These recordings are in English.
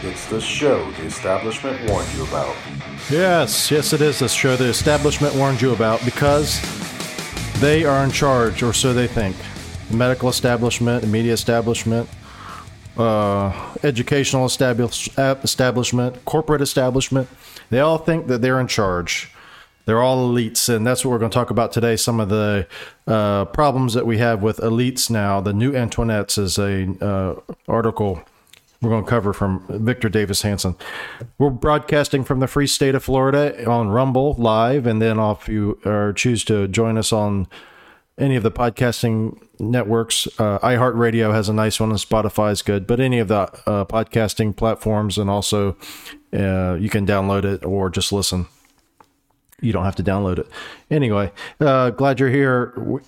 It's the show the establishment warned you about. Yes, yes, it is the show the establishment warned you about because they are in charge, or so they think. The medical establishment, the media establishment, uh, educational establish- establishment, corporate establishment, they all think that they're in charge. They're all elites, and that's what we're going to talk about today. Some of the uh, problems that we have with elites now. The new Antoinettes is a uh, article we're going to cover from Victor Davis Hanson. We're broadcasting from the free state of Florida on Rumble live, and then if you or choose to join us on any of the podcasting networks, uh, iHeartRadio has a nice one, and Spotify is good. But any of the uh, podcasting platforms, and also uh, you can download it or just listen you don't have to download it. Anyway, uh, glad you're here.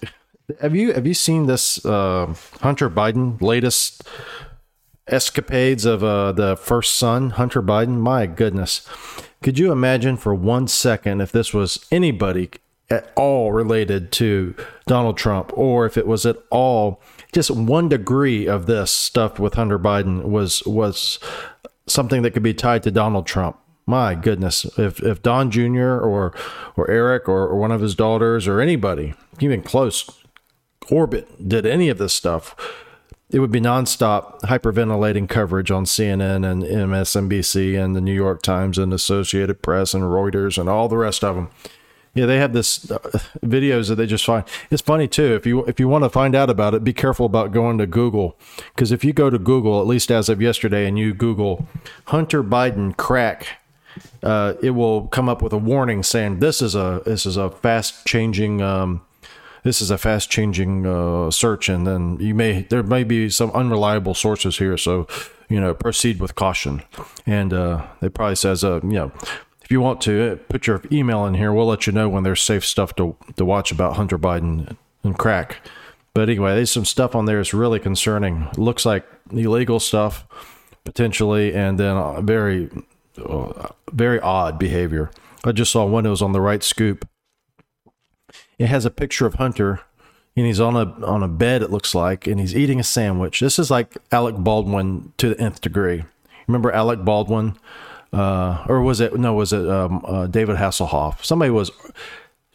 Have you have you seen this uh, Hunter Biden latest escapades of uh, the first son, Hunter Biden? My goodness, could you imagine for one second if this was anybody at all related to Donald Trump, or if it was at all just one degree of this stuff with Hunter Biden was was something that could be tied to Donald Trump? My goodness, if if Don Jr. or or Eric or, or one of his daughters or anybody, even close orbit, did any of this stuff, it would be nonstop hyperventilating coverage on CNN and MSNBC and the New York Times and Associated Press and Reuters and all the rest of them. Yeah, they have this uh, videos that they just find. It's funny too. If you if you want to find out about it, be careful about going to Google because if you go to Google, at least as of yesterday, and you Google Hunter Biden crack uh, it will come up with a warning saying this is a this is a fast changing um, this is a fast changing uh, search, and then you may there may be some unreliable sources here, so you know proceed with caution. And uh, it probably says, uh, you know, if you want to uh, put your email in here, we'll let you know when there's safe stuff to to watch about Hunter Biden and crack. But anyway, there's some stuff on there that's really concerning. looks like illegal stuff potentially, and then uh, very uh, very odd behavior. I just saw one that was on the right scoop. It has a picture of Hunter, and he's on a on a bed. It looks like, and he's eating a sandwich. This is like Alec Baldwin to the nth degree. Remember Alec Baldwin, uh, or was it no? Was it um, uh, David Hasselhoff? Somebody was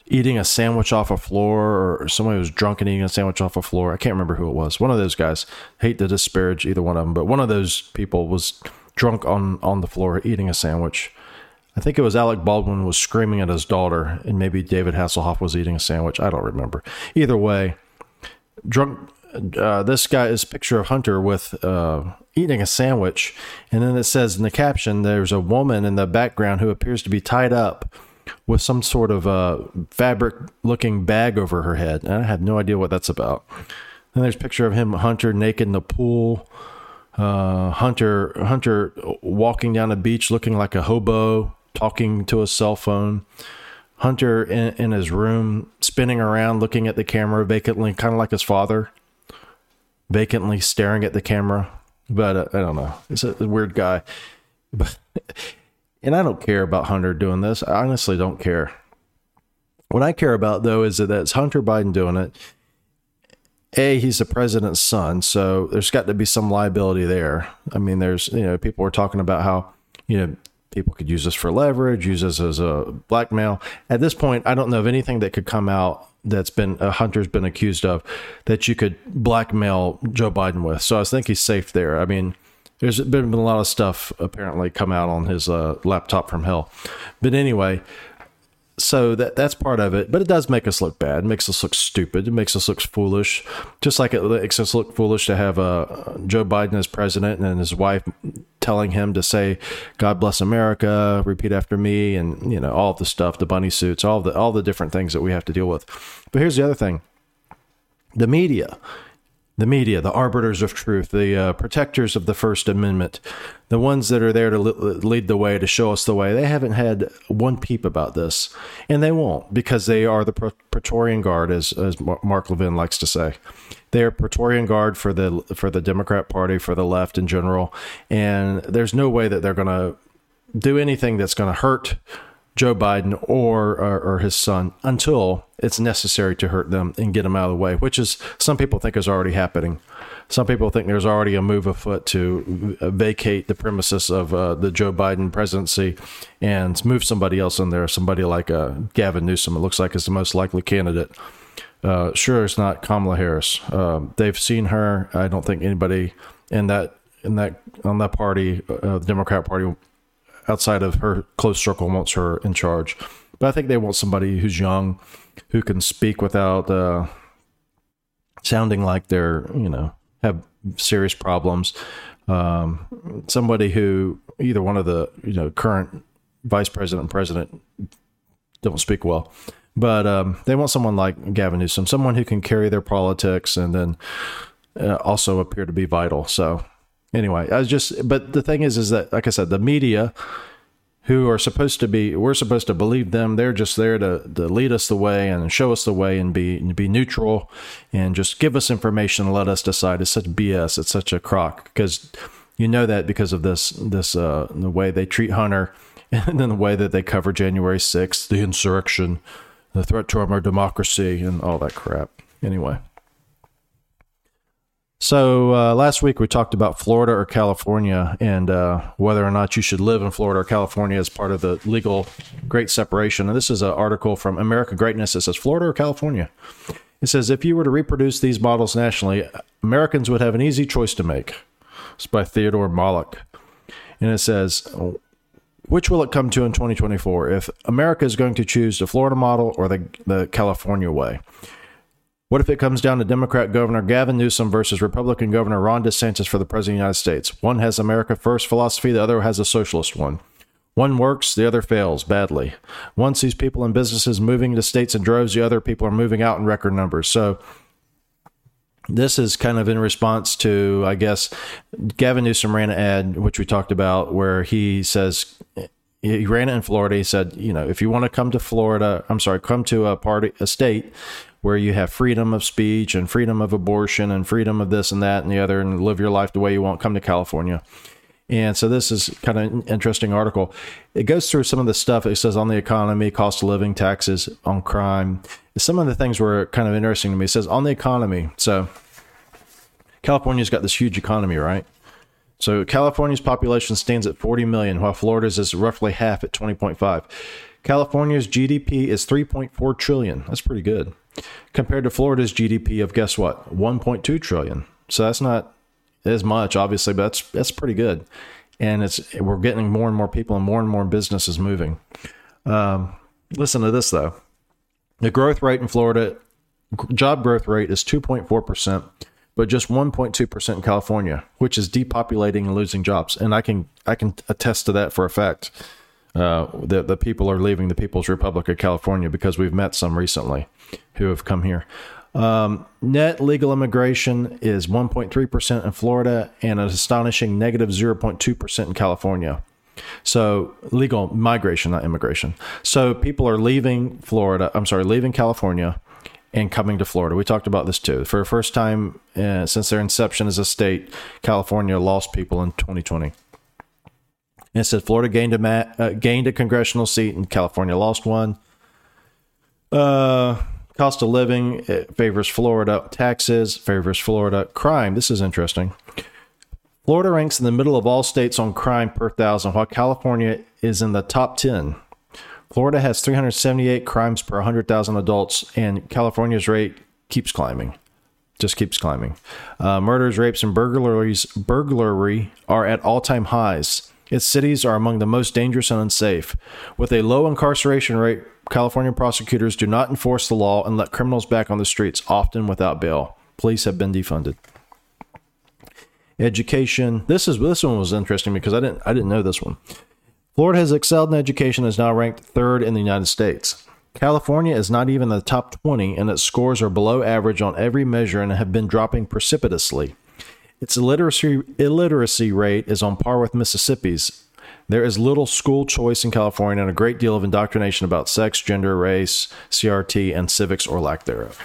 eating a sandwich off a floor, or somebody was drunk and eating a sandwich off a floor. I can't remember who it was. One of those guys. Hate to disparage either one of them, but one of those people was drunk on on the floor eating a sandwich. I think it was Alec Baldwin was screaming at his daughter, and maybe David Hasselhoff was eating a sandwich. I don't remember. Either way, drunk. Uh, this guy is picture of Hunter with uh, eating a sandwich, and then it says in the caption, "There's a woman in the background who appears to be tied up with some sort of uh, fabric-looking bag over her head." And I have no idea what that's about. Then there's a picture of him, Hunter, naked in the pool uh, Hunter Hunter walking down a beach looking like a hobo, talking to a cell phone. Hunter in, in his room, spinning around, looking at the camera vacantly, kind of like his father, vacantly staring at the camera. But uh, I don't know. It's a, weird guy. But and I don't care about Hunter doing this. I honestly don't care. What I care about though is that it's Hunter Biden doing it a he's the president's son so there's got to be some liability there i mean there's you know people were talking about how you know people could use this for leverage use this as a blackmail. At this point i don't know of anything that could come out that's been a hunter's been accused of that you could blackmail joe biden with. So i think he's safe there. I mean there's been, a lot of stuff apparently come out on his uh, laptop from hell. But anyway so that that's part of it, but it does make us look bad. It makes us look stupid. It makes us look foolish, just like it makes us look foolish to have uh, Joe Biden as president and his wife telling him to say "God bless America," repeat after me, and you know all the stuff, the bunny suits, all the all the different things that we have to deal with. But here's the other thing: the media the media, the arbiters of truth, the uh, protectors of the First Amendment, the ones that are there to lead the way, to show us the way, they haven't had one peep about this. And they won't because they are the Praetorian Guard, as, as Mark Levin likes to say. They are Praetorian Guard for the, for the Democrat Party, for the left in general. And there's no way that they're going to do anything that's going to hurt Joe Biden or, or, or his son until it's necessary to hurt them and get them out of the way, which is some people think is already happening. some people think there's already a move afoot to vacate the premises of uh, the Joe Biden presidency and move somebody else in there, somebody like uh, Gavin Newsom. It looks like is the most likely candidate. Uh, sure, it's not Kamala Harris. Uh, they've seen her. I don't think anybody in that in that on that party, uh, the Democrat Party, outside of her close circle, wants her in charge. But I think they want somebody who's young, who can speak without uh, sounding like they're you know have serious problems. Um, somebody who either one of the you know current vice president and president don't speak well, but um, they want someone like Gavin Newsom, someone who can carry their politics and then uh, also appear to be vital. So anyway, I was just, but the thing is, is that like I said, the media who are supposed to be we're supposed to believe them. They're just there to, to lead us the way and show us the way and be and be neutral and just give us information and let us decide. It's such bs it's such a crock because you know that because of this this uh the way they treat hunter and then the way that they cover january 6th the insurrection the threat to our democracy and all that crap. Anyway so uh, last week we talked about Florida or California and uh, whether or not you should live in Florida or California as part of the legal great separation. And this is an article from America Greatness. It says Florida or California. It says if you were to reproduce these models nationally, Americans would have an easy choice to make. It's by Theodore Malloch. And it says, which will it come to in 2024 if America is going to choose the Florida model or the, the California way? What if it comes down to Democrat Governor Gavin Newsom versus Republican Governor Ron DeSantis for the President of the United States? One has America First philosophy, the other has a socialist one. One works, the other fails badly. One sees people and businesses moving to states in droves, the other people are moving out in record numbers. So this is kind of in response to, I guess, Gavin Newsom ran an ad, which we talked about, where he says he ran it in Florida. He said, you know, if you want to come to Florida, I'm sorry, come to a party, a state where you have freedom of speech and freedom of abortion and freedom of this and that and the other and live your life the way you want, come to California. And so this is kind of an interesting article. It goes through some of the stuff it says on the economy, cost of living, taxes, on crime. Some of the things were kind of interesting to me. It says on the economy. So California's got this huge economy, right? So California's population stands at 40 million, while Florida's is roughly half at 20.5. California's GDP is 3.4 trillion. That's pretty good compared to Florida's GDP of guess what, 1.2 trillion. So that's not as much, obviously, but that's that's pretty good. And it's we're getting more and more people and more and more businesses moving. Um, listen to this though, the growth rate in Florida, job growth rate is 2.4 percent, but just 1.2 percent in California, which is depopulating and losing jobs. And I can I can attest to that for a fact. Uh, the the people are leaving the People's Republic of California because we've met some recently who have come here. Um, net legal immigration is 1.3% in Florida and an astonishing negative 0.2% in California. So legal migration, not immigration. So people are leaving Florida, I'm sorry, leaving California and coming to Florida. We talked about this too. For the first time uh, since their inception as a state, California lost people in 2020. And it said Florida gained a ma- uh, gained a congressional seat and California lost one. Uh, cost of living favors Florida. Taxes favors Florida. Crime. This is interesting. Florida ranks in the middle of all states on crime per thousand, while California is in the top 10. Florida has 378 crimes per 100,000 adults, and California's rate keeps climbing. Just keeps climbing. Uh, murders, rapes, and burglaries burglary are at all-time highs. Its cities are among the most dangerous and unsafe. With a low incarceration rate, California prosecutors do not enforce the law and let criminals back on the streets, often without bail. Police have been defunded. Education. This is this one was interesting because I didn't I didn't know this one. Florida has excelled in education and is now ranked third in the United States. California is not even in the top 20 and its scores are below average on every measure and have been dropping precipitously. Its illiteracy, illiteracy rate is on par with Mississippi's. There is little school choice in California and a great deal of indoctrination about sex, gender, race, CRT, and civics or lack thereof.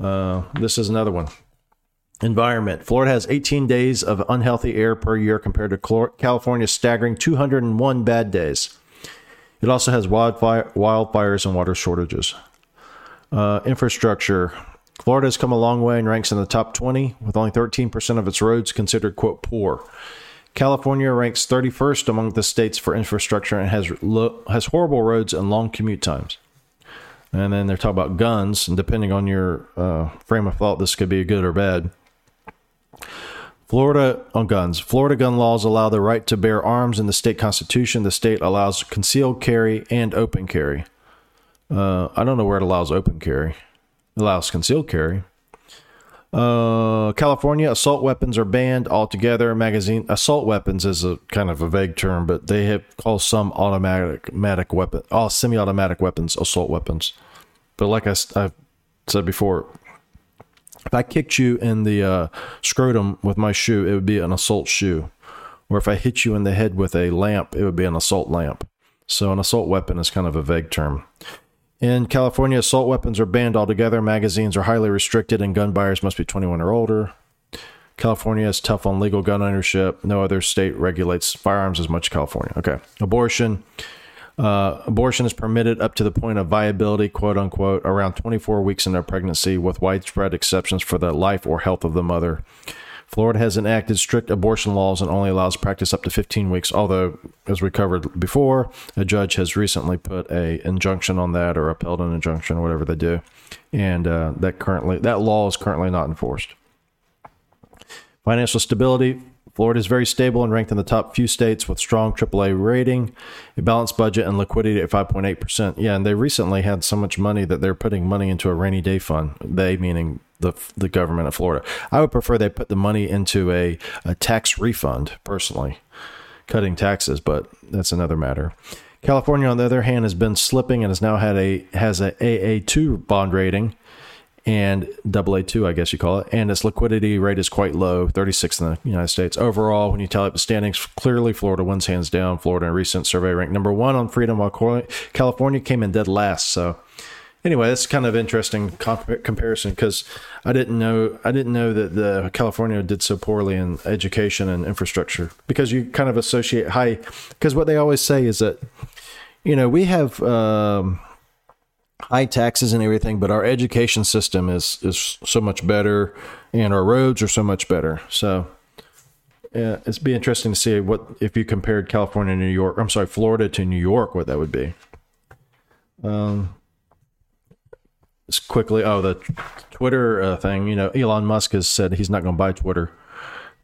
Uh, this is another one. Environment. Florida has 18 days of unhealthy air per year compared to California's staggering 201 bad days. It also has wildfire, wildfires and water shortages. Uh, infrastructure. Florida has come a long way and ranks in the top 20, with only 13% of its roads considered, quote, poor. California ranks 31st among the states for infrastructure and has, lo- has horrible roads and long commute times. And then they're talking about guns, and depending on your uh, frame of thought, this could be good or bad. Florida on guns. Florida gun laws allow the right to bear arms in the state constitution. The state allows concealed carry and open carry. Uh, I don't know where it allows open carry. Allows concealed carry. Uh, California assault weapons are banned altogether. Magazine assault weapons is a kind of a vague term, but they have called some automatic, automatic weapon, all semi-automatic weapons assault weapons. But like I, I've said before, if I kicked you in the uh, scrotum with my shoe, it would be an assault shoe. Or if I hit you in the head with a lamp, it would be an assault lamp. So an assault weapon is kind of a vague term. In California, assault weapons are banned altogether. Magazines are highly restricted, and gun buyers must be 21 or older. California is tough on legal gun ownership. No other state regulates firearms as much as California. Okay. Abortion. Uh, abortion is permitted up to the point of viability, quote unquote, around 24 weeks in into pregnancy, with widespread exceptions for the life or health of the mother. Florida has enacted strict abortion laws and only allows practice up to 15 weeks. Although, as we covered before, a judge has recently put a injunction on that or upheld an injunction, whatever they do, and uh, that currently that law is currently not enforced. Financial stability. Florida is very stable and ranked in the top few states with strong AAA rating, a balanced budget, and liquidity at 5.8%. Yeah, and they recently had so much money that they're putting money into a rainy day fund. They, meaning the the government of Florida. I would prefer they put the money into a, a tax refund, personally, cutting taxes, but that's another matter. California, on the other hand, has been slipping and has now had a has a AA2 bond rating and AA2, I guess you call it, and its liquidity rate is quite low, 36 in the United States. Overall, when you tally up the standings, clearly Florida wins hands down. Florida, in a recent survey, ranked number one on freedom, while California came in dead last. So, anyway, that's kind of interesting comp- comparison because I didn't know I didn't know that the California did so poorly in education and infrastructure because you kind of associate high because what they always say is that you know we have. Um, high taxes and everything, but our education system is is so much better, and our roads are so much better. So, yeah, it's be interesting to see what if you compared California and New York. I'm sorry, Florida to New York, what that would be. Um, just quickly, oh, the Twitter uh, thing. You know, Elon Musk has said he's not going to buy Twitter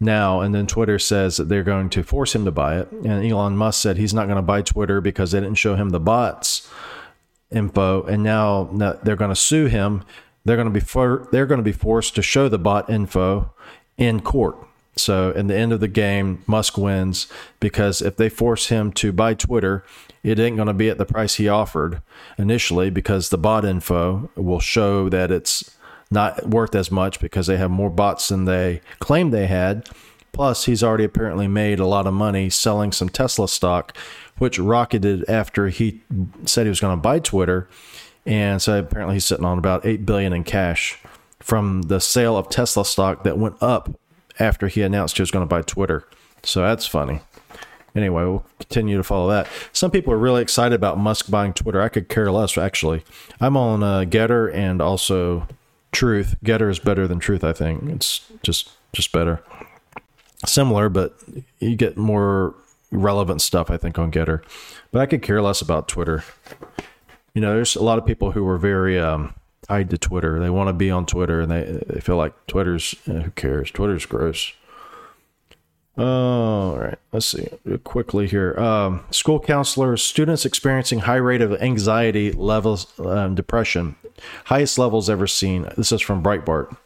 now, and then Twitter says that they're going to force him to buy it. And Elon Musk said he's not going to buy Twitter because they didn't show him the bots info, and now they're going to sue him. They're going to be for, they're going to be forced to show the bot info in court. So, in the end of the game, Musk wins because if they force him to buy Twitter, it ain't going to be at the price he offered initially because the bot info will show that it's not worth as much because they have more bots than they claimed they had. Plus, he's already apparently made a lot of money selling some Tesla stock, which rocketed after he said he was going to buy Twitter. And so apparently he's sitting on about 8 billion in cash from the sale of Tesla stock that went up after he announced he was going to buy Twitter. So that's funny. Anyway, we'll continue to follow that. Some people are really excited about Musk buying Twitter. I could care less, actually. I'm on uh, Gettr and also Truth. Gettr is better than Truth, I think. It's just just better. Similar, but you get more relevant stuff, I think, on Gettr. But I could care less about Twitter. You know, there's a lot of people who are very um, tied to Twitter. They want to be on Twitter, and they they feel like Twitter's eh, who cares? Twitter's gross. All right, let's see quickly here. Um, school counselors, students experiencing high rate of anxiety levels, um, depression, highest levels ever seen. This is from Breitbart.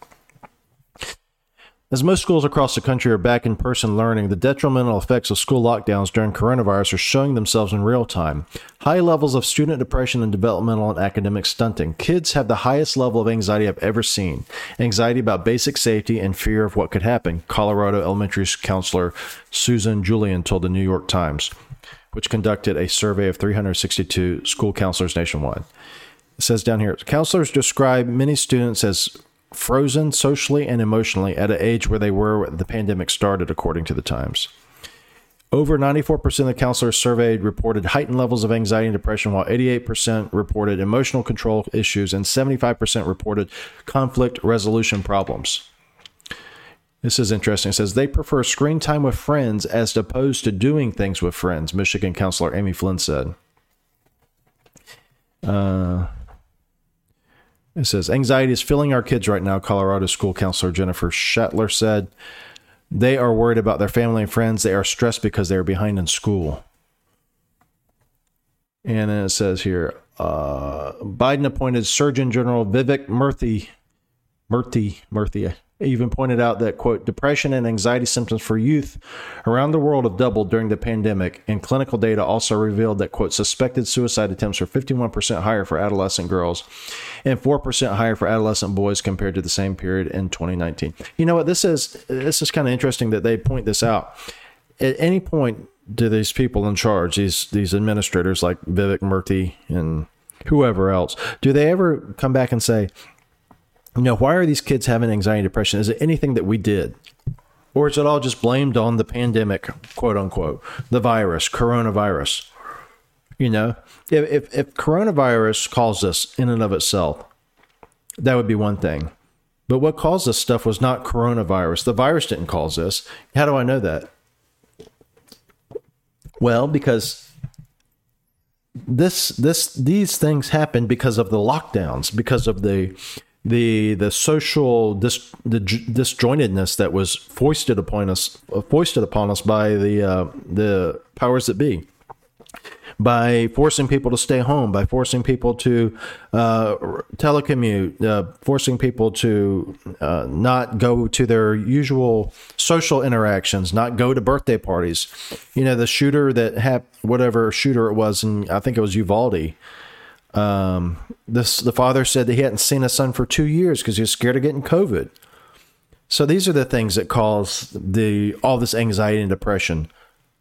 As most schools across the country are back in person learning, the detrimental effects of school lockdowns during coronavirus are showing themselves in real time. High levels of student depression and developmental and academic stunting. Kids have the highest level of anxiety I've ever seen. Anxiety about basic safety and fear of what could happen, Colorado elementary counselor Susan Julian told the New York Times, which conducted a survey of 362 school counselors nationwide. It says down here counselors describe many students as frozen socially and emotionally at an age where they were when the pandemic started, according to the Times. Over 94% of the counselors surveyed reported heightened levels of anxiety and depression, while 88% reported emotional control issues and 75% reported conflict resolution problems. This is interesting. It says they prefer screen time with friends as opposed to doing things with friends, Michigan counselor Amy Flynn said. Uh, it says anxiety is filling our kids right now, Colorado school counselor Jennifer Shetler said. They are worried about their family and friends. They are stressed because they are behind in school. And then it says here uh, Biden appointed Surgeon General Vivek Murthy, Murthy, Murthy, even pointed out that, quote, depression and anxiety symptoms for youth around the world have doubled during the pandemic, and clinical data also revealed that, quote, suspected suicide attempts are 51% higher for adolescent girls and 4% higher for adolescent boys compared to the same period in 2019. You know what? This is, this is kind of interesting that they point this out. At any point, do these people in charge, these, these administrators like Vivek Murthy and whoever else, do they ever come back and say, you know, why are these kids having anxiety and depression? Is it anything that we did? Or is it all just blamed on the pandemic, quote unquote, the virus, coronavirus? You know, if, if, if coronavirus caused us in and of itself, that would be one thing. But what caused this stuff was not coronavirus. The virus didn't cause this. How do I know that? Well, because this this these things happened because of the lockdowns, because of the the the social dis, the disjointedness that was foisted upon us foisted upon us by the uh, the powers that be by forcing people to stay home, by forcing people to uh, telecommute, uh, forcing people to uh, not go to their usual social interactions, not go to birthday parties. You know, the shooter that had whatever shooter it was, and I think it was Uvalde um, this the father said that he hadn't seen his son for two years because he was scared of getting COVID. So these are the things that cause the all this anxiety and depression.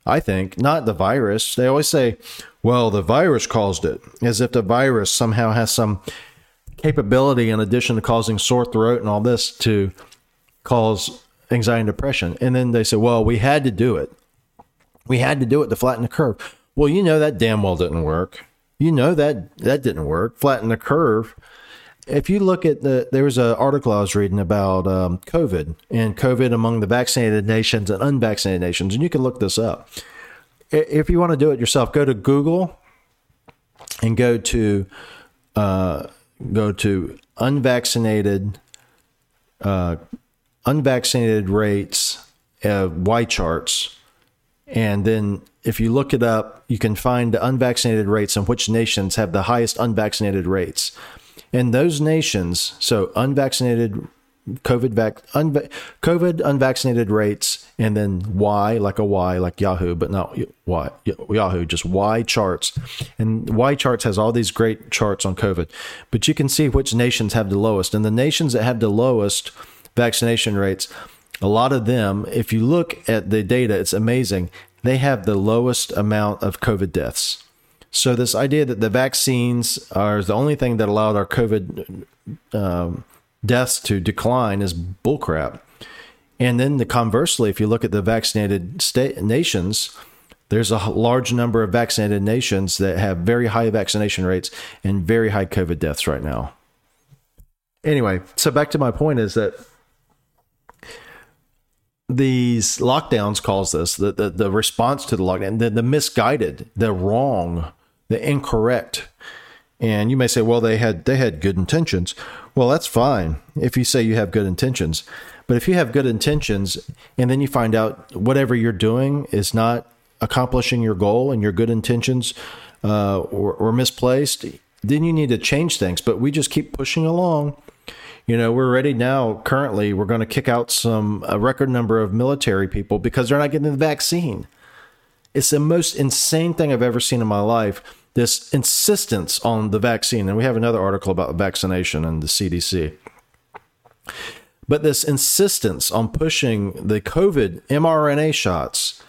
I think not the virus. They always say, "Well, the virus caused it," as if the virus somehow has some capability in addition to causing sore throat and all this to cause anxiety and depression. And then they say, "Well, we had to do it. We had to do it to flatten the curve." Well, you know that damn well didn't work. You know that that didn't work. Flatten the curve. If you look at the, there was an article I was reading about um, COVID and COVID among the vaccinated nations and unvaccinated nations, and you can look this up. If you want to do it yourself, go to Google and go to uh, go to unvaccinated uh, unvaccinated rates uh, Y charts, and then if you look it up, you can find the unvaccinated rates and which nations have the highest unvaccinated rates. And those nations, so unvaccinated COVID vac, COVID unvaccinated rates, and then Y like a Y like Yahoo, but not Y Yahoo, just Y charts. And Y charts has all these great charts on COVID, but you can see which nations have the lowest. And the nations that have the lowest vaccination rates, a lot of them, if you look at the data, it's amazing they have the lowest amount of COVID deaths. So this idea that the vaccines are the only thing that allowed our COVID um, deaths to decline is bullcrap. And then the conversely, if you look at the vaccinated state nations, there's a large number of vaccinated nations that have very high vaccination rates and very high COVID deaths right now. Anyway, so back to my point is that these lockdowns cause this the, the, the response to the lockdown the, the misguided the wrong the incorrect. And you may say well they had they had good intentions. Well that's fine if you say you have good intentions. But if you have good intentions and then you find out whatever you're doing is not accomplishing your goal and your good intentions uh, were, were misplaced then you need to change things. But we just keep pushing along you know, we're ready now. Currently, we're going to kick out some a record number of military people because they're not getting the vaccine. It's the most insane thing I've ever seen in my life. This insistence on the vaccine, and we have another article about vaccination and the CDC. But this insistence on pushing the COVID mRNA shots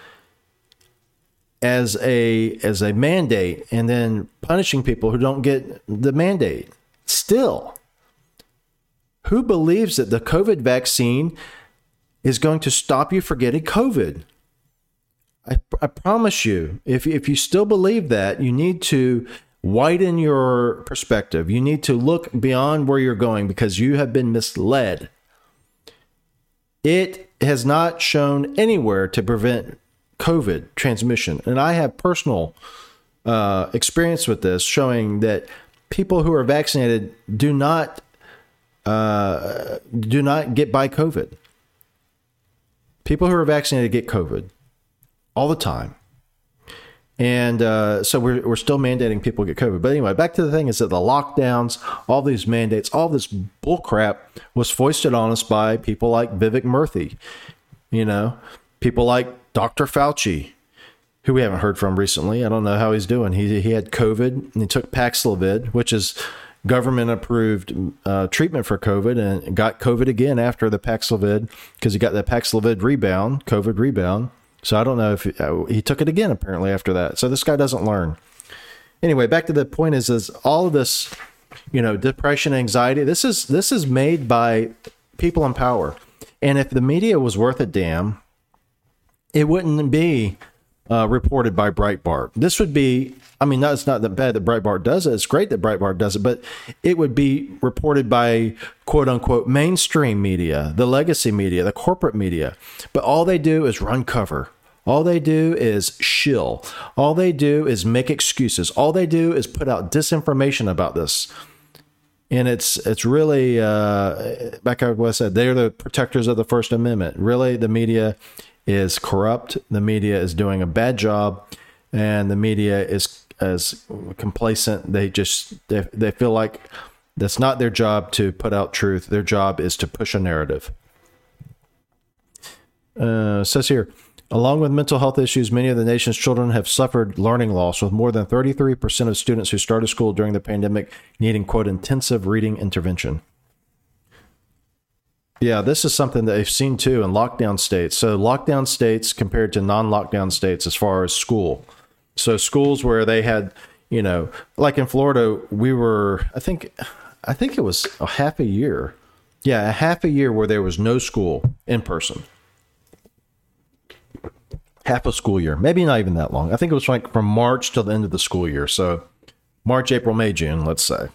as a as a mandate and then punishing people who don't get the mandate still who believes that the COVID vaccine is going to stop you from getting COVID? I, I promise you, if if you still believe that, you need to widen your perspective. You need to look beyond where you're going because you have been misled. It has not shown anywhere to prevent COVID transmission, and I have personal uh, experience with this, showing that people who are vaccinated do not uh, do not get by COVID. People who are vaccinated get COVID all the time. And uh, so we're, we're still mandating people get COVID. But anyway, back to the thing is that the lockdowns, all these mandates, all this bullcrap was foisted on us by people like Vivek Murthy, you know, people like Dr. Fauci, who we haven't heard from recently. I don't know how he's doing. He, he had COVID and he took Paxlovid, which is government approved uh, treatment for COVID and got COVID again after the Paxlovid because he got the Paxlovid rebound, COVID rebound. So I don't know if he, uh, he took it again apparently after that. So this guy doesn't learn. Anyway, back to the point is is all of this, you know, depression, anxiety. This is this is made by people in power. And if the media was worth a damn, it wouldn't be uh, reported by Breitbart. This would be, I mean, that's not that bad that Breitbart does it. It's great that Breitbart does it, but it would be reported by quote unquote mainstream media, the legacy media, the corporate media. But all they do is run cover. All they do is shill. All they do is make excuses. All they do is put out disinformation about this. And it's it's really uh, back what I said. They're the protectors of the First Amendment. Really, the media is corrupt. The media is doing a bad job, and the media is as complacent. They just they, they feel like that's not their job to put out truth. Their job is to push a narrative. Uh, says here, along with mental health issues, many of the nation's children have suffered learning loss, with more than 33% of students who started school during the pandemic needing, quote, intensive reading intervention. Yeah, this is something that they've seen too in lockdown states. So, lockdown states compared to non lockdown states as far as school. So, schools where they had, you know, like in Florida, we were, I think, I think it was a half a year. Yeah, a half a year where there was no school in person. Half a school year, maybe not even that long. I think it was like from March till the end of the school year. So, March, April, May, June, let's say.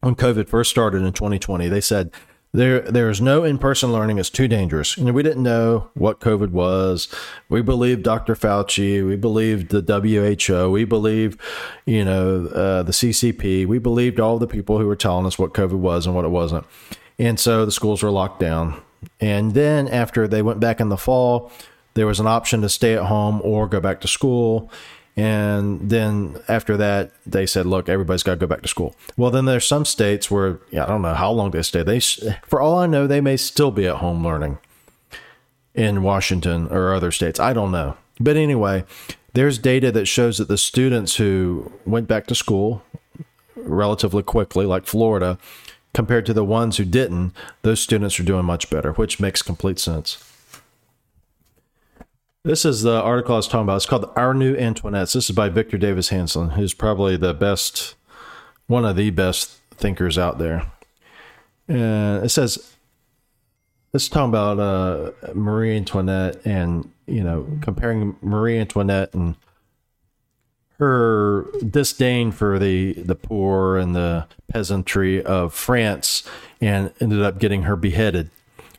When COVID first started in 2020, they said, there there is no in-person learning it's too dangerous. And we didn't know what covid was. We believed dr fauci. We believed the who we believed you know uh, the ccp we believed all the people who were telling us what covid was and what it wasn't. And so the schools were locked down. And then after they went back in the fall there was an option to stay at home or go back to school and then after that, they said, "Look, everybody's got to go back to school." Well, then there's some states where yeah, I don't know how long they stay. They, for all I know, they may still be at home learning in Washington or other states. I don't know, but anyway, there's data that shows that the students who went back to school relatively quickly, like Florida, compared to the ones who didn't, those students are doing much better, which makes complete sense. This is the article I was talking about. It's called Our New Antoinettes. This is by Victor Davis Hanson, who's probably the best, one of the best thinkers out there. And it says, it's talking about uh, Marie Antoinette and, you know, comparing Marie Antoinette and her disdain for the, the poor and the peasantry of France and ended up getting her beheaded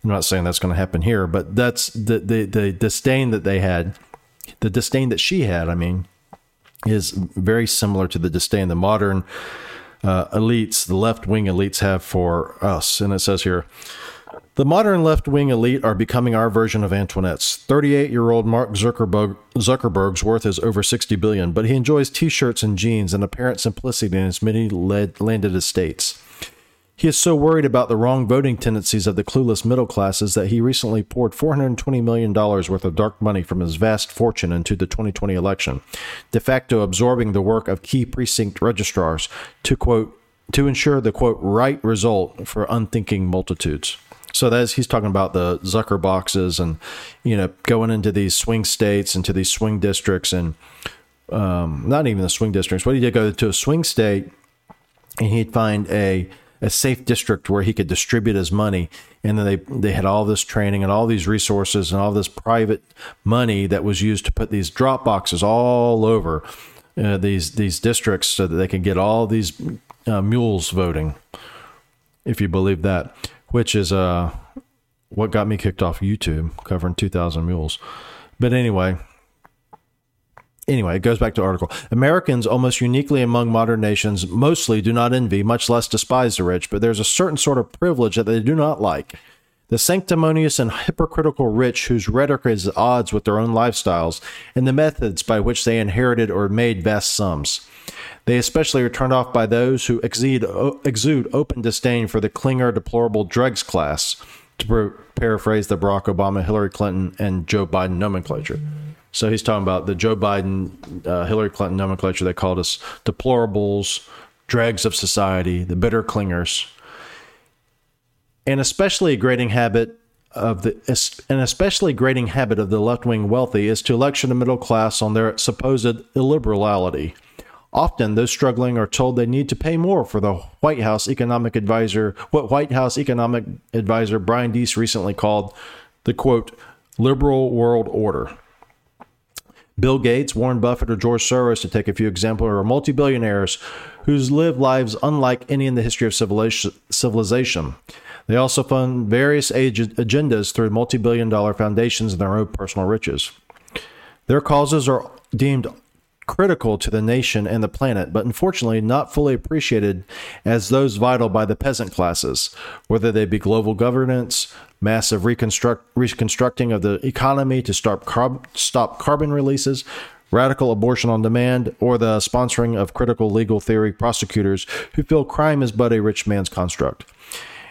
I'm not saying that's going to happen here, but that's the, the, the disdain that they had, the disdain that she had, I mean, is very similar to the disdain the modern uh, elites, the left wing elites have for us. And it says here, the modern left wing elite are becoming our version of Antoinette's. 38 year old Mark Zuckerberg, Zuckerberg's worth is over 60 billion, but he enjoys t shirts and jeans and apparent simplicity in his many landed estates. He is so worried about the wrong voting tendencies of the clueless middle classes that he recently poured $420 million worth of dark money from his vast fortune into the 2020 election, de facto absorbing the work of key precinct registrars to quote to ensure the quote right result for unthinking multitudes. So that's he's talking about the Zucker boxes and you know going into these swing states, into these swing districts, and um, not even the swing districts. What he did go to a swing state, and he'd find a a safe district where he could distribute his money. And then they they had all this training and all these resources and all this private money that was used to put these drop boxes all over uh, these these districts so that they could get all these uh, mules voting, if you believe that, which is uh what got me kicked off YouTube covering 2,000 mules. But anyway, anyway, it goes back to article. Americans, almost uniquely among modern nations, mostly do not envy, much less despise the rich, but there's a certain sort of privilege that they do not like. The sanctimonious and hypocritical rich, whose rhetoric is at odds with their own lifestyles and the methods by which they inherited or made vast sums. They especially are turned off by those who exude, exude open disdain for the clinger, deplorable dregs class, to paraphrase the Barack Obama, Hillary Clinton, and Joe Biden nomenclature. So he's talking about the Joe Biden, uh, Hillary Clinton nomenclature. They called us deplorables, dregs of society, the bitter clingers. and especially a grating habit of the an especially grating habit of the left wing wealthy is to lecture the middle class on their supposed illiberality. Often, those struggling are told they need to pay more for the White House economic advisor, what White House economic advisor Brian Deese recently called the quote, liberal world order. Bill Gates, Warren Buffett, or George Soros, to take a few examples, are multi billionaires who's lived lives unlike any in the history of civilization. They also fund various agendas through multi billion dollar foundations and their own personal riches. Their causes are deemed critical to the nation and the planet, but unfortunately not fully appreciated as those vital by the peasant classes, whether they be global governance, massive reconstruct, reconstructing of the economy to stop, carb, stop carbon releases, radical abortion on demand, or the sponsoring of critical legal theory prosecutors who feel crime is but a rich man's construct.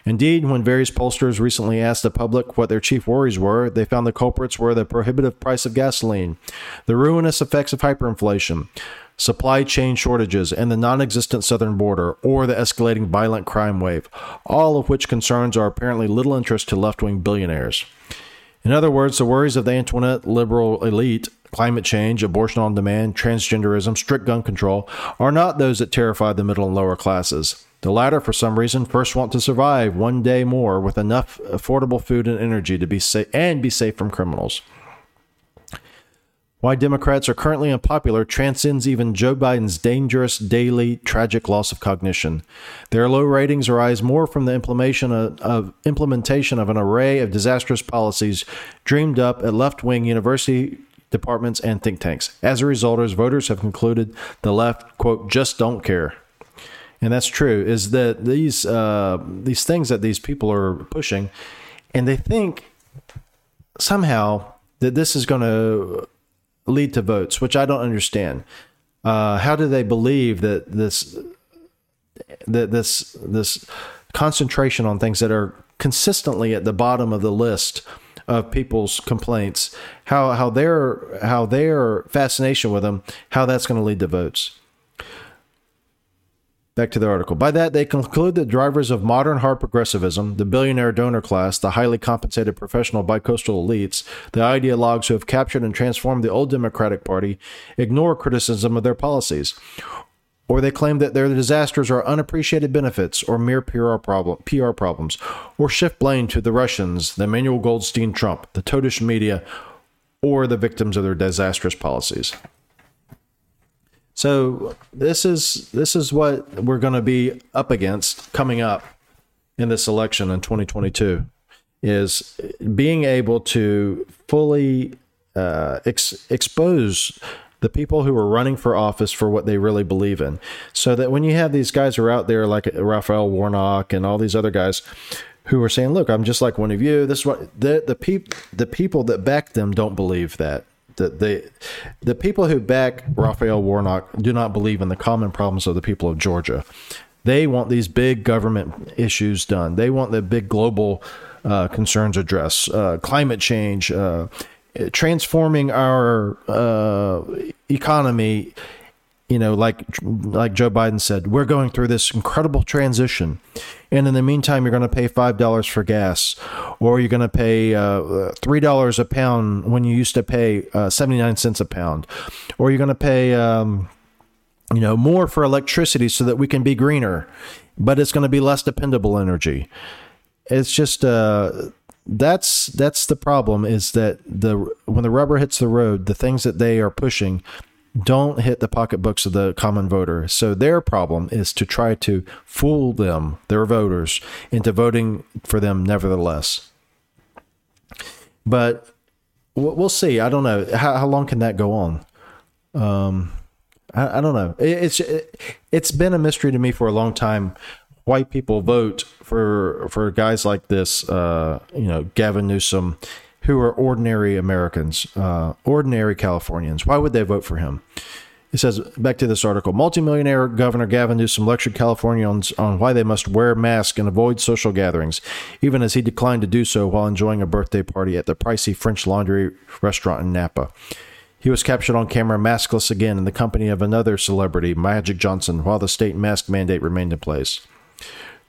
Indeed, when various pollsters recently asked the public what their chief worries were, they found the culprits were the prohibitive price of gasoline, the ruinous effects of hyperinflation, supply chain shortages, and the non existent southern border, or the escalating violent crime wave, all of which concerns are apparently little interest to left wing billionaires. In other words, the worries of the Antoinette liberal elite climate change, abortion on demand, transgenderism, strict gun control are not those that terrify the middle and lower classes. The latter, for some reason, first want to survive one day more with enough affordable food and energy to be safe and be safe from criminals. Why Democrats are currently unpopular transcends even Joe Biden's dangerous daily tragic loss of cognition. Their low ratings arise more from the implementation of, of implementation of an array of disastrous policies dreamed up at left wing university departments and think tanks. As a result, as voters have concluded, the left, quote, just don't care and that's true, is that these uh, these things that these people are pushing, and they think somehow that this is going to lead to votes, which I don't understand. Uh, how do they believe that this that this this concentration on things that are consistently at the bottom of the list of people's complaints, how how their how their fascination with them, how that's going to lead to votes? Back to the article. By that, they conclude that drivers of modern hard progressivism, the billionaire donor class, the highly compensated professional bicoastal elites, the ideologues who have captured and transformed the old Democratic Party, ignore criticism of their policies. Or they claim that their disasters are unappreciated benefits or mere PR, problem, PR problems, or shift blame to the Russians, the Emmanuel Goldstein Trump, the Totish media, or the victims of their disastrous policies. So this is this is what we're going to be up against coming up in this election in 2022 is being able to fully uh, ex- expose the people who are running for office for what they really believe in. So that when you have these guys who are out there like Raphael Warnock and all these other guys who are saying, "Look, I'm just like one of you." This is what the the peop, the people that back them don't believe that the, the the people who back Raphael Warnock do not believe in the common problems of the people of Georgia. They want these big government issues done. They want the big global uh, concerns addressed, uh, climate change, uh, transforming our uh, economy you know, like like Joe Biden said, we're going through this incredible transition, and in the meantime, you're going to pay five dollars for gas, or you're going to pay uh, three dollars a pound when you used to pay uh, seventy nine cents a pound, or you're going to pay, um, you know, more for electricity so that we can be greener. but it's going to be less dependable energy. It's just uh, that's that's the problem is that the when the rubber hits the road, the things that they are pushing don't hit the pocketbooks of the common voter. So their problem is to try to fool them, their voters, into voting for them nevertheless. But we'll see. I don't know how, how long can that go on. Um, I, I don't know. It, it's it, it's been a mystery to me for a long time. White people vote for for guys like this. Uh, you know, Gavin Newsom, who are ordinary Americans, uh, ordinary Californians. Why would they vote for him? It says back to this article: multimillionaire Governor Gavin Newsom lectured Californians on why they must wear masks and avoid social gatherings, even as he declined to do so while enjoying a birthday party at the pricey French Laundry restaurant in Napa. He was captured on camera maskless again in the company of another celebrity, Magic Johnson, while the state mask mandate remained in place.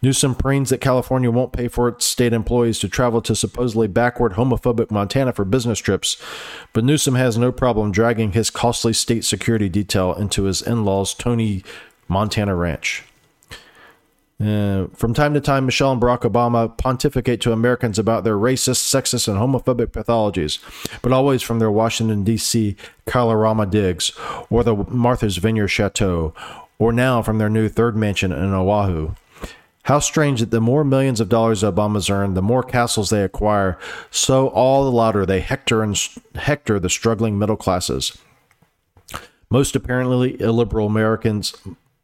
Newsom preens that California won't pay for its state employees to travel to supposedly backward homophobic Montana for business trips, but Newsom has no problem dragging his costly state security detail into his in law's Tony Montana ranch. Uh, from time to time, Michelle and Barack Obama pontificate to Americans about their racist, sexist, and homophobic pathologies, but always from their Washington, D.C. Kalorama digs, or the Martha's Vineyard Chateau, or now from their new third mansion in Oahu. How strange that the more millions of dollars Obamas earn, the more castles they acquire, so all the louder they hector and hector the struggling middle classes. Most apparently illiberal Americans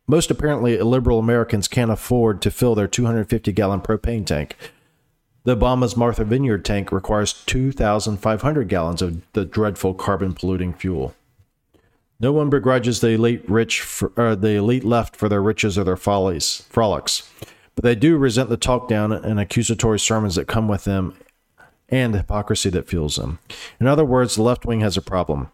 most apparently illiberal Americans can't afford to fill their 250 gallon propane tank. The Obama's Martha Vineyard tank requires 2,500 gallons of the dreadful carbon polluting fuel. No one begrudges the elite rich for, uh, the elite left for their riches or their follies, frolics. But they do resent the talk down and accusatory sermons that come with them and the hypocrisy that fuels them. In other words, the left wing has a problem.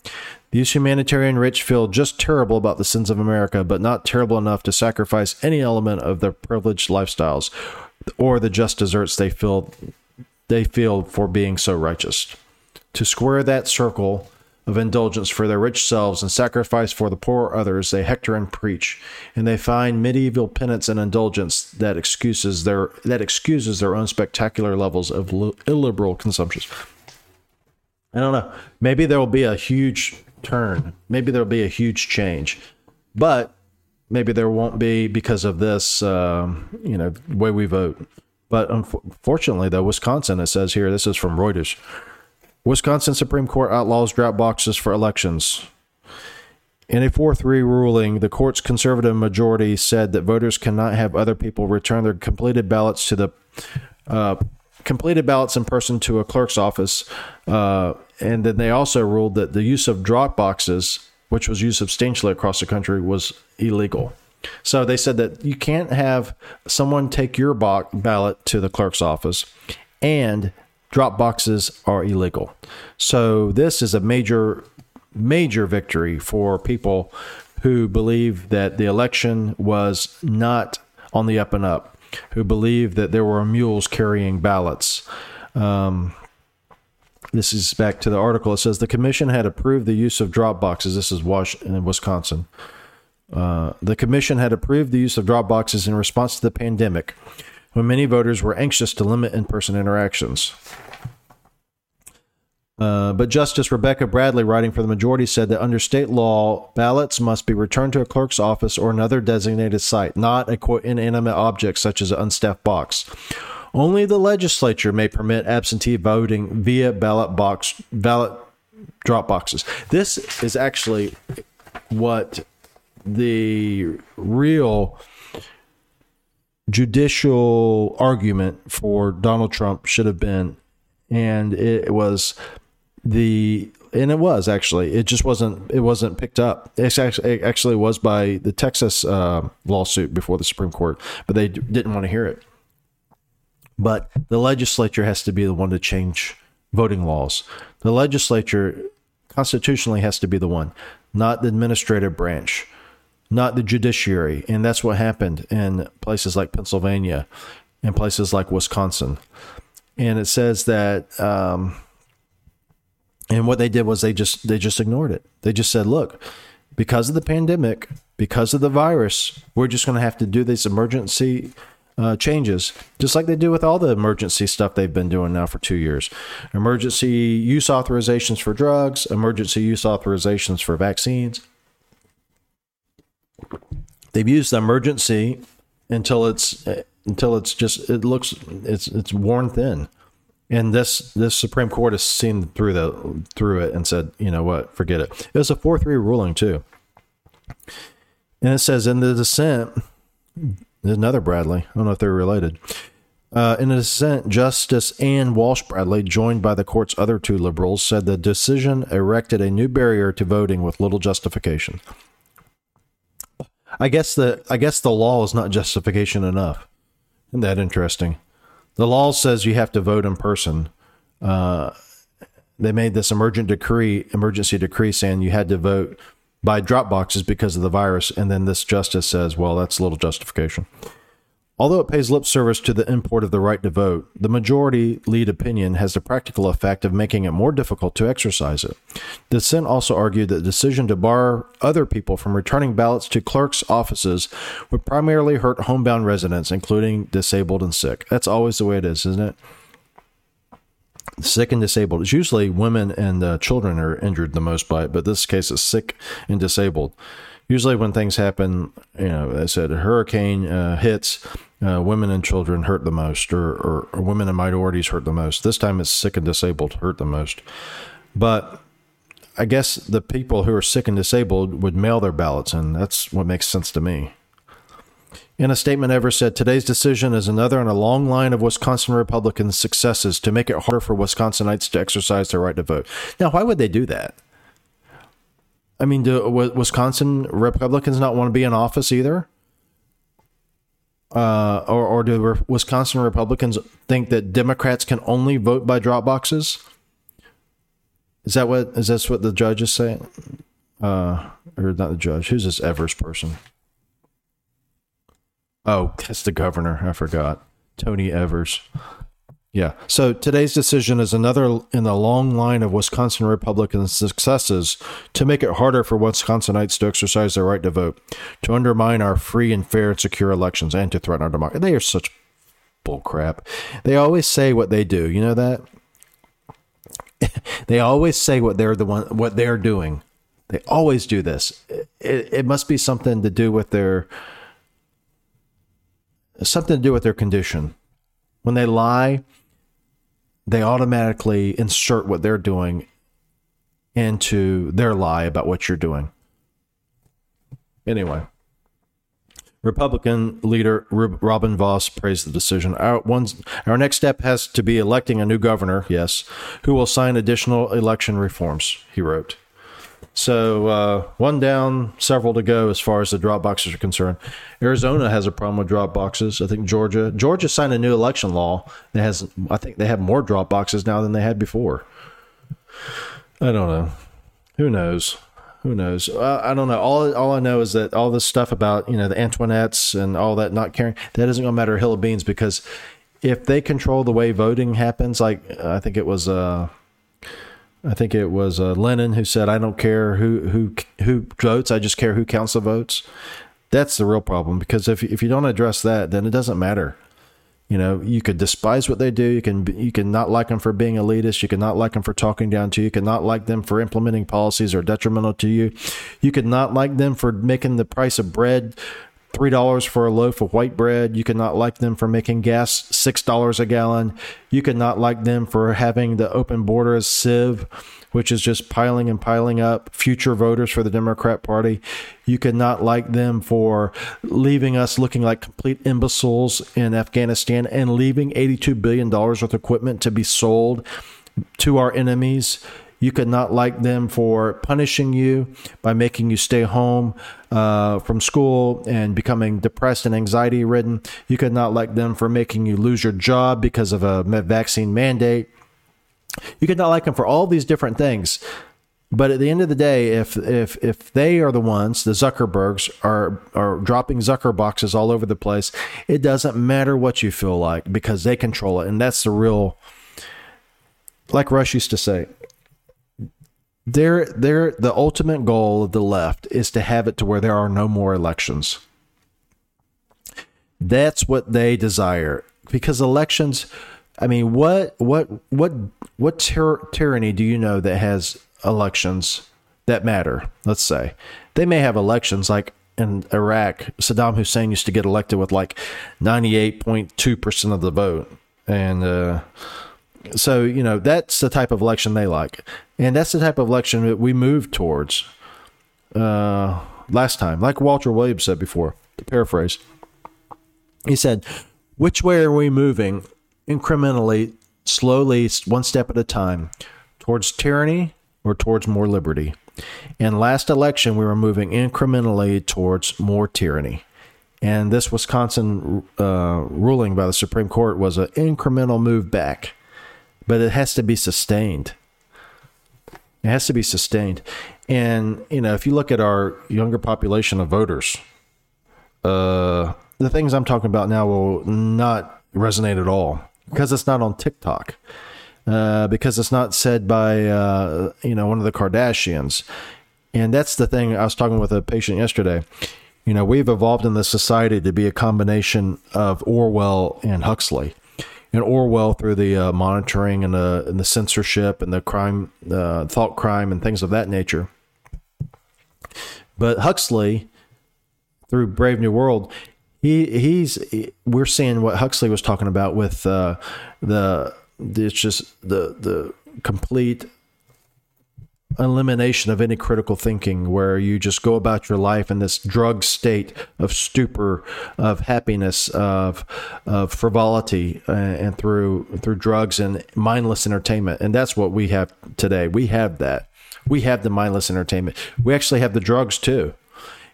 These humanitarian rich feel just terrible about the sins of America, but not terrible enough to sacrifice any element of their privileged lifestyles or the just deserts they feel they feel for being so righteous. To square that circle, of indulgence for their rich selves and sacrifice for the poor others, they hector and preach, and they find medieval penance and indulgence that excuses their that excuses their own spectacular levels of illiberal consumptions. I don't know. Maybe there will be a huge turn. Maybe there will be a huge change, but maybe there won't be because of this. Uh, you know, way we vote. But unfortunately, though, Wisconsin, it says here, this is from Reuters. Wisconsin Supreme Court outlaws drop boxes for elections. In a 4 3 ruling, the court's conservative majority said that voters cannot have other people return their completed ballots to the uh, completed ballots in person to a clerk's office. Uh, and then they also ruled that the use of drop boxes, which was used substantially across the country, was illegal. So they said that you can't have someone take your ballot to the clerk's office and drop boxes are illegal. So this is a major, major victory for people who believe that the election was not on the up and up, who believe that there were mules carrying ballots. Um, this is back to the article. It says the commission had approved the use of drop boxes. This is in Wisconsin. Uh, the commission had approved the use of drop boxes in response to the pandemic when many voters were anxious to limit in person interactions. Uh, but Justice Rebecca Bradley, writing for the majority, said that under state law, ballots must be returned to a clerk's office or another designated site, not a quote, inanimate object such as an unstaffed box. Only the legislature may permit absentee voting via ballot box ballot drop boxes. This is actually what the real judicial argument for Donald Trump should have been. And it was the and it was actually. It just wasn't it wasn't picked up. It actually, it actually was by the texas uh, lawsuit before the supreme court but they didn't want to hear it. But the legislature has to be the one to change voting laws. The legislature constitutionally has to be the one not the administrative branch not the judiciary. And that's what happened in places like Pennsylvania and places like Wisconsin. And it says that, um, and what they did was they just they just ignored it. They just said, look, because of the pandemic, because of the virus, we're just going to have to do these emergency uh, changes, just like they do with all the emergency stuff they've been doing now for two years. Emergency use authorizations for drugs, emergency use authorizations for vaccines. They've used the emergency until it's until it's just it looks it's it's worn thin. And this this Supreme Court has seen through the through it and said, you know what, forget it. It was a four three ruling too. And it says in the dissent, another Bradley. I don't know if they're related. Uh, in a dissent, Justice Ann Walsh Bradley, joined by the court's other two liberals, said the decision erected a new barrier to voting with little justification. I guess the I guess the law is not justification enough. Isn't that interesting? The law says you have to vote in person. Uh, they made this emergent decree, emergency decree, saying you had to vote by drop boxes because of the virus, and then this justice says, well, that's a little justification. Although it pays lip service to the import of the right to vote, the majority lead opinion has the practical effect of making it more difficult to exercise it. Dissent also argued that the decision to bar other people from returning ballots to clerks' offices would primarily hurt homebound residents, including disabled and sick. That's always the way it is, isn't it? Sick and disabled. It's usually women and uh, children are injured the most by it, but this case is sick and disabled usually when things happen, you know, I said a hurricane uh, hits, uh, women and children hurt the most, or, or, or, women and minorities hurt the most. This time it's sick and disabled hurt the most. But I guess the people who are sick and disabled would mail their ballots, and that's what makes sense to me. In a statement, Evers said, Today's decision is another in a long line of Wisconsin Republicans' successes to make it harder for Wisconsinites to exercise their right to vote. Now, why would they do that? I mean, do Wisconsin Republicans not want to be in office either? Uh, or, or do Wisconsin Republicans think that Democrats can only vote by drop boxes? Is that what is this what the judge is saying? Uh, or not the judge? Who's this Evers person? Oh, that's the governor. I forgot. Tony Evers. Yeah. So today's decision is another in the long line of Wisconsin Republican successes to make it harder for Wisconsinites to exercise their right to vote, to undermine our free and fair and secure elections, and to threaten our democracy. They are such bullcrap. They always say what they do. You know that? they always say what they're the one what they're doing. They always do this. It, it must be something to do with their something to do with their condition. When they lie, they automatically insert what they're doing into their lie about what you're doing. Anyway, Republican leader Robin Vos praised the decision. Our, our next step has to be electing a new governor, yes, who will sign additional election reforms, he wrote. So uh, one down, several to go as far as the drop boxes are concerned. Arizona has a problem with drop boxes. I think Georgia Georgia signed a new election law that has I think they have more drop boxes now than they had before. I don't know. Who knows? Who knows? Uh, I don't know. All all I know is that all this stuff about you know the Antoinettes and all that not caring that isn't going to matter a hill of beans because if they control the way voting happens, like I think it was. Uh, I think it was uh, Lenin who said, "I don't care who who who votes. I just care who counts the votes." That's the real problem because if if you don't address that, then it doesn't matter. You know, you could despise what they do. You can you can not like them for being elitist. You can not like them for talking down to you. You can not like them for implementing policies are detrimental to you. You could not like them for making the price of bread three dollars for a loaf of white bread. You could not like them for making gas six dollars a gallon. You could not like them for having the open border as civ, which is just piling and piling up future voters for the Democrat Party. You could not like them for leaving us looking like complete imbeciles in Afghanistan and leaving eighty-two billion dollars worth of equipment to be sold to our enemies. You could not like them for punishing you by making you stay home uh, from school and becoming depressed and anxiety ridden. You could not like them for making you lose your job because of a vaccine mandate. You could not like them for all these different things. But at the end of the day, if if if they are the ones, the Zuckerbergs are are dropping Zucker boxes all over the place, it doesn't matter what you feel like because they control it, and that's the real. Like Rush used to say, their their the ultimate goal of the left is to have it to where there are no more elections. That's what they desire because elections. I mean, what what what what tyr- tyranny do you know that has elections that matter? Let's say they may have elections like in Iraq. Saddam Hussein used to get elected with like ninety eight point two percent of the vote, and uh, so you know that's the type of election they like, and that's the type of election that we moved towards uh, last time. Like Walter Williams said before, to paraphrase, he said, "Which way are we moving? Incrementally, slowly, one step at a time, towards tyranny or towards more liberty." And last election, we were moving incrementally towards more tyranny. And this Wisconsin uh, ruling by the Supreme Court was an incremental move back but it has to be sustained. It has to be sustained. And, you know, if you look at our younger population of voters, uh, the things I'm talking about now will not resonate at all because it's not on TikTok. Uh, because it's not said by uh, you know one of the Kardashians, and that's the thing. I was talking with a patient yesterday. You know, we've evolved in this society to be a combination of Orwell and Huxley and Orwell through the uh, monitoring and the and the censorship and the crime, uh, thought crime, and things of that nature. But Huxley, through Brave New World, he he's we're seeing what Huxley was talking about with uh, the it's just the the complete elimination of any critical thinking where you just go about your life in this drug state of stupor of happiness of of frivolity uh, and through through drugs and mindless entertainment. And that's what we have today. We have that. We have the mindless entertainment. We actually have the drugs too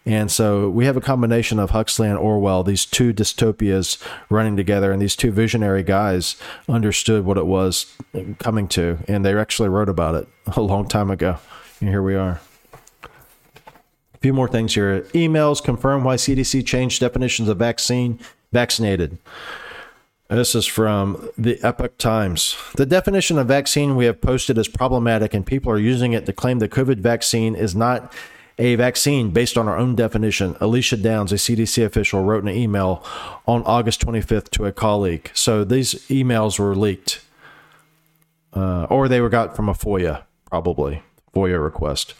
and so we have a combination of Huxley and Orwell, these two dystopias running together, and these two visionary guys understood what it was coming to, and they actually wrote about it a long time ago. And here we are. A few more things here. Emails confirm why CDC changed definitions of vaccine vaccinated. This is from the Epoch Times. The definition of vaccine we have posted is problematic, and people are using it to claim the COVID vaccine is not a vaccine based on our own definition. Alicia Downs, a CDC official, wrote an email on August 25th to a colleague. So these emails were leaked, uh, or they were got from a FOIA, probably FOIA request.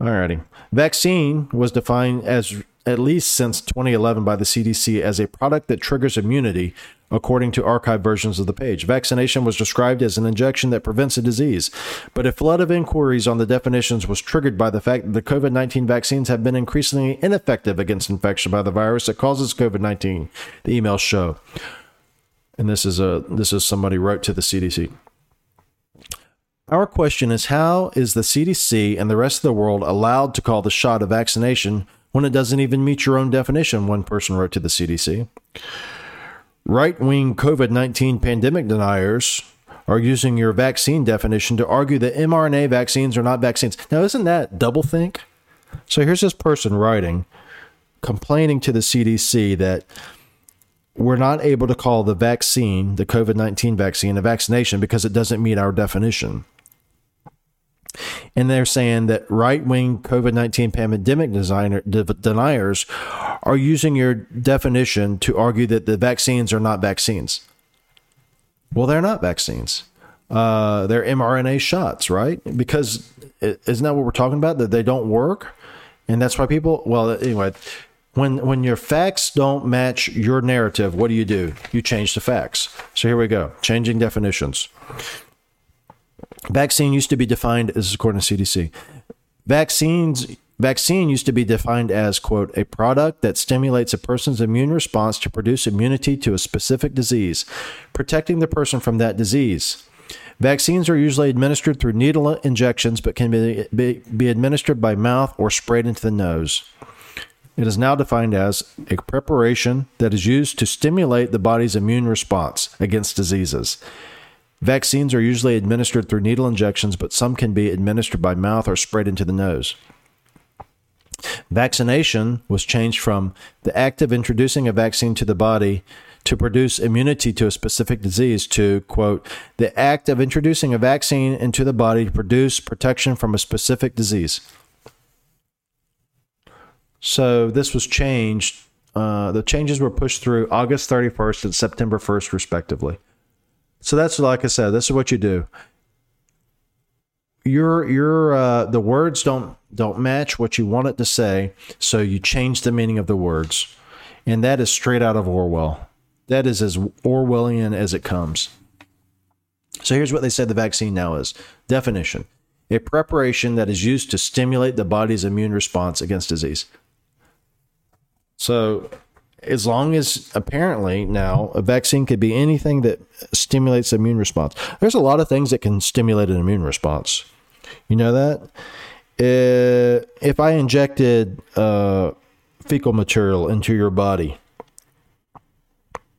Alrighty. Vaccine was defined as at least since 2011 by the CDC as a product that triggers immunity, according to archived versions of the page. Vaccination was described as an injection that prevents a disease, but a flood of inquiries on the definitions was triggered by the fact that the COVID 19 vaccines have been increasingly ineffective against infection by the virus that causes COVID 19, the emails show. And this is a this is somebody wrote to the CDC. Our question is how is the CDC and the rest of the world allowed to call the shot a vaccination when it doesn't even meet your own definition, one person wrote to the CDC. Right wing COVID 19 pandemic deniers are using your vaccine definition to argue that mRNA vaccines are not vaccines. Now, isn't that doublethink? So here's this person writing, complaining to the CDC that we're not able to call the vaccine, the COVID 19 vaccine, a vaccination because it doesn't meet our definition. And they're saying that right wing COVID 19 pandemic designer, de- deniers are using your definition to argue that the vaccines are not vaccines. Well, they're not vaccines. Uh, they're mRNA shots, right? Because isn't that what we're talking about? That they don't work? And that's why people, well, anyway, when when your facts don't match your narrative, what do you do? You change the facts. So here we go, changing definitions. Vaccine used to be defined as according to CDC. Vaccines vaccine used to be defined as quote a product that stimulates a person's immune response to produce immunity to a specific disease, protecting the person from that disease. Vaccines are usually administered through needle injections but can be, be, be administered by mouth or sprayed into the nose. It is now defined as a preparation that is used to stimulate the body's immune response against diseases. Vaccines are usually administered through needle injections, but some can be administered by mouth or sprayed into the nose. Vaccination was changed from the act of introducing a vaccine to the body to produce immunity to a specific disease to quote the act of introducing a vaccine into the body to produce protection from a specific disease. So this was changed. Uh, the changes were pushed through August 31st and September 1st, respectively. So that's like I said. This is what you do. Your your uh, the words don't don't match what you want it to say, so you change the meaning of the words, and that is straight out of Orwell. That is as Orwellian as it comes. So here's what they said the vaccine now is definition a preparation that is used to stimulate the body's immune response against disease. So, as long as apparently now a vaccine could be anything that stimulates the immune response. There's a lot of things that can stimulate an immune response. You know that? Uh, if I injected uh, fecal material into your body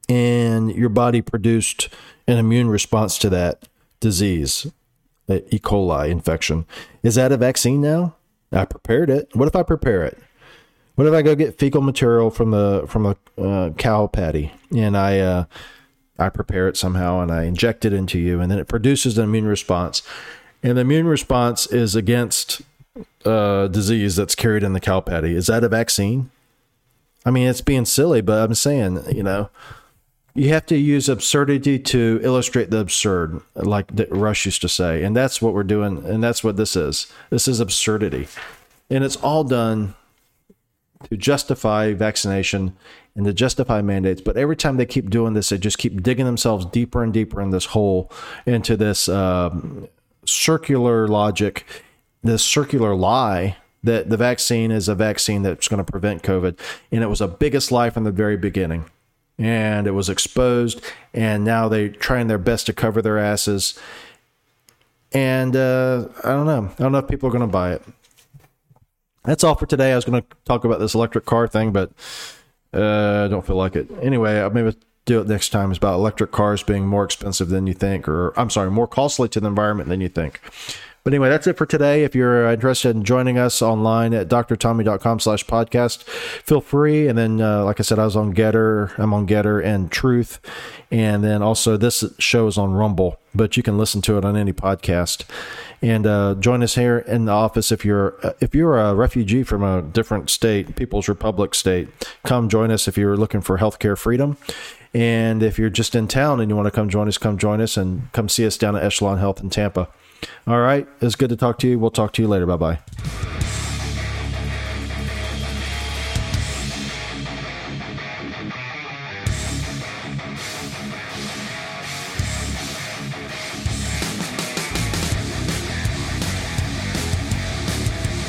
and your body produced an immune response to that disease, E. coli infection, is that a vaccine now? I prepared it. What if I prepare it? What if I go get fecal material from the from a uh, cow patty and I uh, I prepare it somehow and I inject it into you and then it produces an immune response, and the immune response is against uh, disease that's carried in the cow patty. Is that a vaccine? I mean, it's being silly, but I'm saying you know you have to use absurdity to illustrate the absurd, like Rush used to say, and that's what we're doing, and that's what this is. This is absurdity, and it's all done to justify vaccination and to justify mandates. But every time they keep doing this, they just keep digging themselves deeper and deeper in this hole, into this um, circular logic, this circular lie that the vaccine is a vaccine that's going to prevent COVID. And it was a biggest lie from the very beginning. And it was exposed, and now they're trying their best to cover their asses. And uh, I don't know. I don't know if people are going to buy it that's all for today. I was going to talk about this electric car thing, but uh, I don't feel like it. Anyway, I'll maybe do it next time. It's about electric cars being more expensive than you think, or I'm sorry, more costly to the environment than you think. But anyway, that's it for today. If you're interested in joining us online at drtommy.com slash podcast, feel free. And then, uh, like I said, I was on Gettr. I'm on Gettr and Truth. And then also this show is on Rumble, but you can listen to it on any podcast. And uh, join us here in the office if you're if you're a refugee from a different state, People's Republic state. Come join us if you're looking for healthcare freedom. And if you're just in town and you want to come join us, come join us and come see us down at Echelon Health in Tampa. All right. It's good to talk to you. We'll talk to you later. Bye bye.